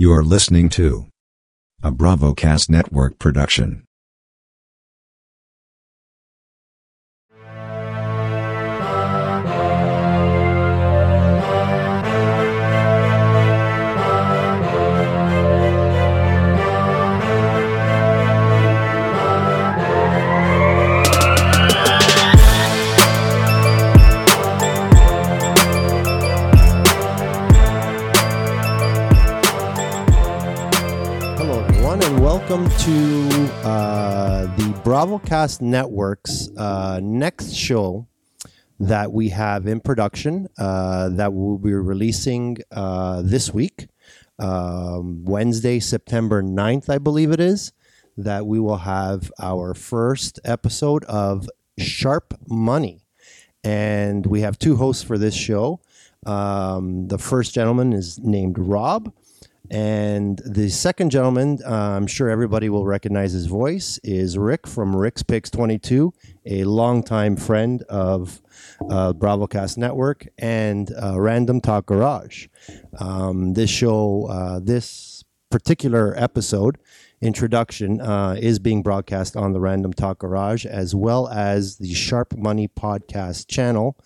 You are listening to a BravoCast Network production. Welcome to uh, the BravoCast Network's uh, next show that we have in production uh, that we'll be releasing uh, this week, um, Wednesday, September 9th, I believe it is, that we will have our first episode of Sharp Money. And we have two hosts for this show. Um, the first gentleman is named Rob. And the second gentleman, uh, I'm sure everybody will recognize his voice, is Rick from Rick's Picks 22, a longtime friend of uh, BravoCast Network and uh, Random Talk Garage. Um, this show, uh, this particular episode, introduction, uh, is being broadcast on the Random Talk Garage as well as the Sharp Money Podcast channel,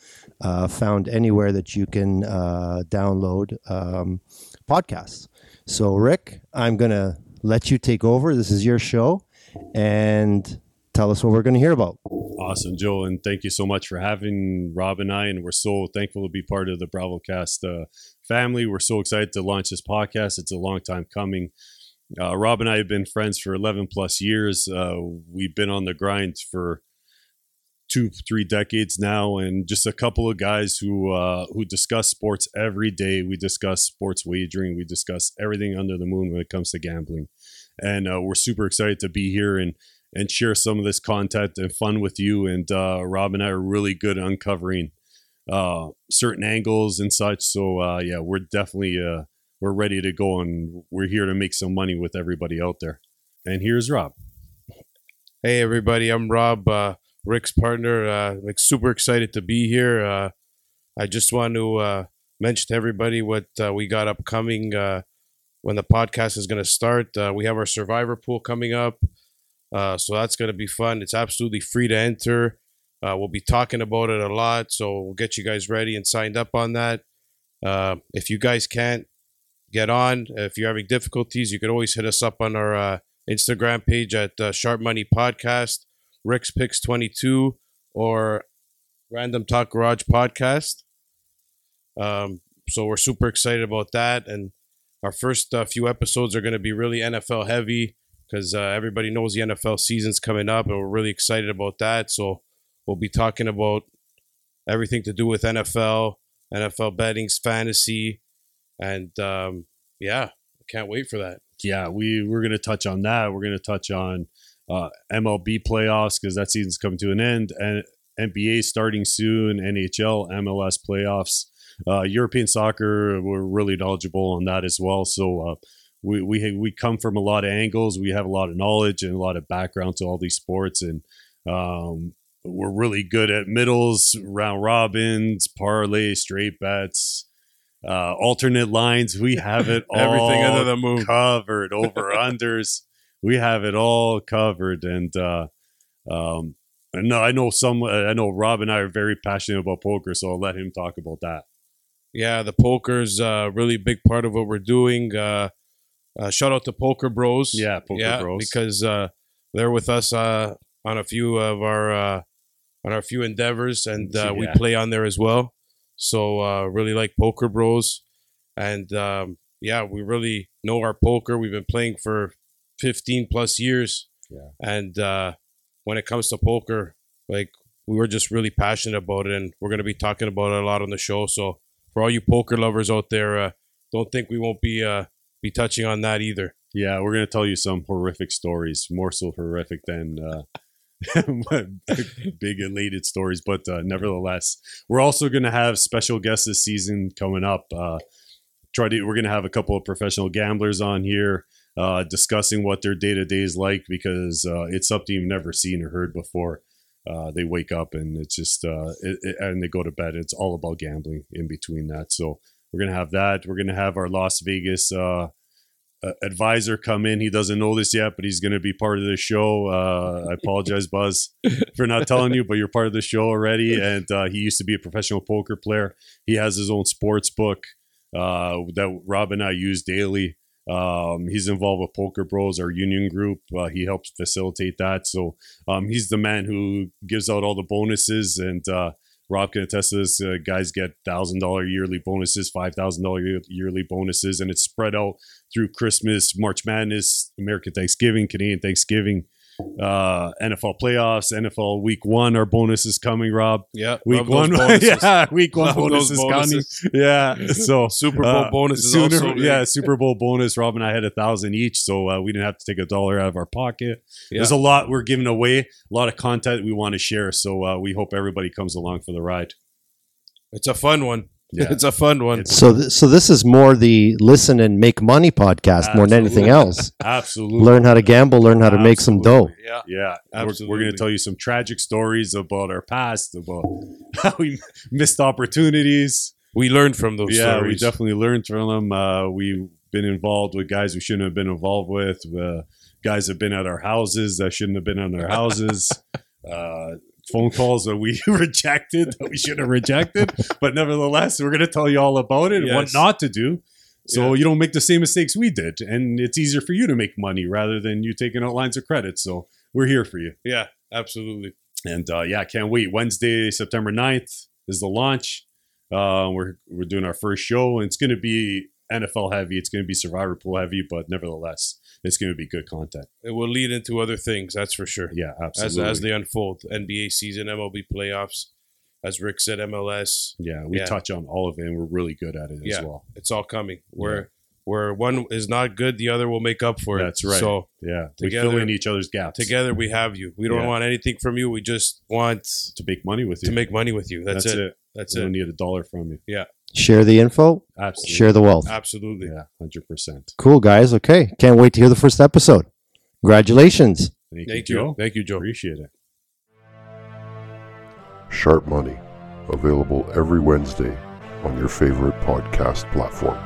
uh, found anywhere that you can download um, podcasts. So, Rick, I'm going to let you take over. This is your show and tell us what we're going to hear about. Awesome, Joe, and thank you so much for having Rob and I. And we're so thankful to be part of the BravoCast uh, family. We're so excited to launch this podcast. It's a long time coming. Uh, Rob and I have been friends for 11 plus years. Uh, we've been on the grind for two, three decades now, and just a couple of guys who uh, who discuss sports every day. We discuss sports wagering. We discuss everything under the moon when it comes to gambling, and uh, we're super excited to be here and and share some of this content and fun with you. And uh, Rob and I are really good at uncovering uh, certain angles and such. So uh, yeah, we're definitely uh, we're ready to go, and we're here to make some money with everybody out there. And here's Rob. Hey everybody, I'm Rob, uh, Rick's partner. Uh, like super excited to be here. Uh, I just want to uh, mention to everybody what uh, we got upcoming uh, when the podcast is going to start. Uh, we have our Survivor pool coming up, so that's going to be fun. It's absolutely free to enter. We'll be talking about it a lot, so we'll get you guys ready and signed up on that. If you guys can't get on, if you're having difficulties, you can always hit us up on our Instagram page at Sharp Money Podcast, Rick's Picks 22, or Random Talk Garage Podcast. Um, so we're super excited about that. And our first uh, few episodes are going to be really NFL heavy because uh, everybody knows the NFL season's coming up, and we're really excited about that. So we'll be talking about everything to do with NFL, NFL bettings, fantasy, and um, yeah, can't wait for that. Yeah, we we're gonna touch on that. We're gonna touch on uh, MLB playoffs because that season's coming to an end, and NBA starting soon, NHL, MLS playoffs, uh, European soccer. We're really knowledgeable on that as well. So uh, we we we come from a lot of angles. We have a lot of knowledge and a lot of background to all these sports, and um, we're really good at middles, round robins, parlay, straight bets. Uh, alternate lines, we have it all Everything under the moon. covered. Over unders, we have it all covered. And uh, um, and no, I know some. I know Rob and I are very passionate about poker, so I'll let him talk about that. Yeah, the poker's a really big part of what we're doing. Uh, uh, shout out to Poker Bros. Yeah, Poker yeah, Bros. because uh, they're with us uh, on a few of our uh, on our few endeavors, and uh, we play on there as well. So uh, really like Poker Bros, and um, yeah, we really know our poker. We've been playing for fifteen plus years, Yeah. and uh, when it comes to poker, like we were just really passionate about it, and we're gonna be talking about it a lot on the show. So for all you poker lovers out there, uh, don't think we won't be uh, be touching on that either. Yeah, we're gonna tell you some horrific stories, more so horrific than uh, big elated stories, but uh, nevertheless, we're also gonna have special guests this season coming up. Uh, try to we're gonna have a couple of professional gamblers on here uh, discussing what their day to day is like because uh, it's something you've never seen or heard before. Uh, they wake up and it's just uh, it, it- and they go to bed. It's all about gambling in between that. So we're gonna have that. We're gonna have our Las Vegas uh, uh, advisor come in. He doesn't know this yet, but he's going to be part of the show. I apologize, Buzz, for not telling you, but you're part of the show already. And he used to be a professional poker player. He has his own sports book that Rob and I use daily. Um, he's involved with Poker Bros, our union group. Uh, he helps facilitate that. So um, he's the man who gives out all the bonuses. And uh, Rob can attest to this. Uh, guys get thousand dollar yearly bonuses, five thousand dollar yearly bonuses, and it's spread out through Christmas, March Madness, American Thanksgiving, Canadian Thanksgiving, uh, NFL playoffs, NFL Week One. Our bonus is coming, Rob. Yeah, Week one, yeah, Week One bonus is coming. Yeah, so Super Bowl uh, bonus is sooner- also big. yeah, Super Bowl bonus. Rob and I had a thousand each, so uh, we didn't have to take a dollar out of our pocket. Yeah. There's a lot we're giving away, a lot of content we want to share. So uh, we hope everybody comes along for the ride. It's a fun one. Yeah. It's a fun one. So, th- so this is more the listen and make money podcast more than anything else. Absolutely, learn how to gamble, learn how to make some dough. Absolutely. Yeah. Yeah, we're, we're going to tell you some tragic stories about our past, about how we missed opportunities. We learned from those yeah, stories. we definitely learned from them. Uh, we've been involved with guys we shouldn't have been involved with. Uh, guys have been at our houses that shouldn't have been in our houses. uh, phone calls that we rejected that we should have rejected. But nevertheless, we're going to tell you all about it and what not to do. So Yeah. you don't make the same mistakes we did, and it's easier for you to make money rather than you taking out lines of credit. So we're here for you. yeah, absolutely. And uh, yeah, can't wait. Wednesday, September 9th is the launch. Uh, we're we're doing our first show, and it's going to be NFL heavy. It's going to be Survivor Pool heavy, but nevertheless, it's going to be good content. It will lead into other things, that's for sure. Yeah, As absolutely. as they unfold, NBA season, MLB playoffs, as Rick said, MLS. yeah, we Yeah. touch on all of it, and we're really good at it Yeah. as well. It's all coming. Where where one is not good, the other will make up for it. That's right. So Yeah, Together- we fill in each other's gaps together we have you. We don't Yeah. want anything from you. We just want to make money with you. to make money with you. That's, it. That's we it. don't need a dollar from you. Share the info, Absolutely. share the wealth. Absolutely. Yeah, hundred percent. Cool, guys. Okay. Can't wait to hear the first episode. Congratulations. Thank, Thank you, you. Joe. Thank you, Joe. Appreciate it. Sharp Money, available every Wednesday on your favorite podcast platform.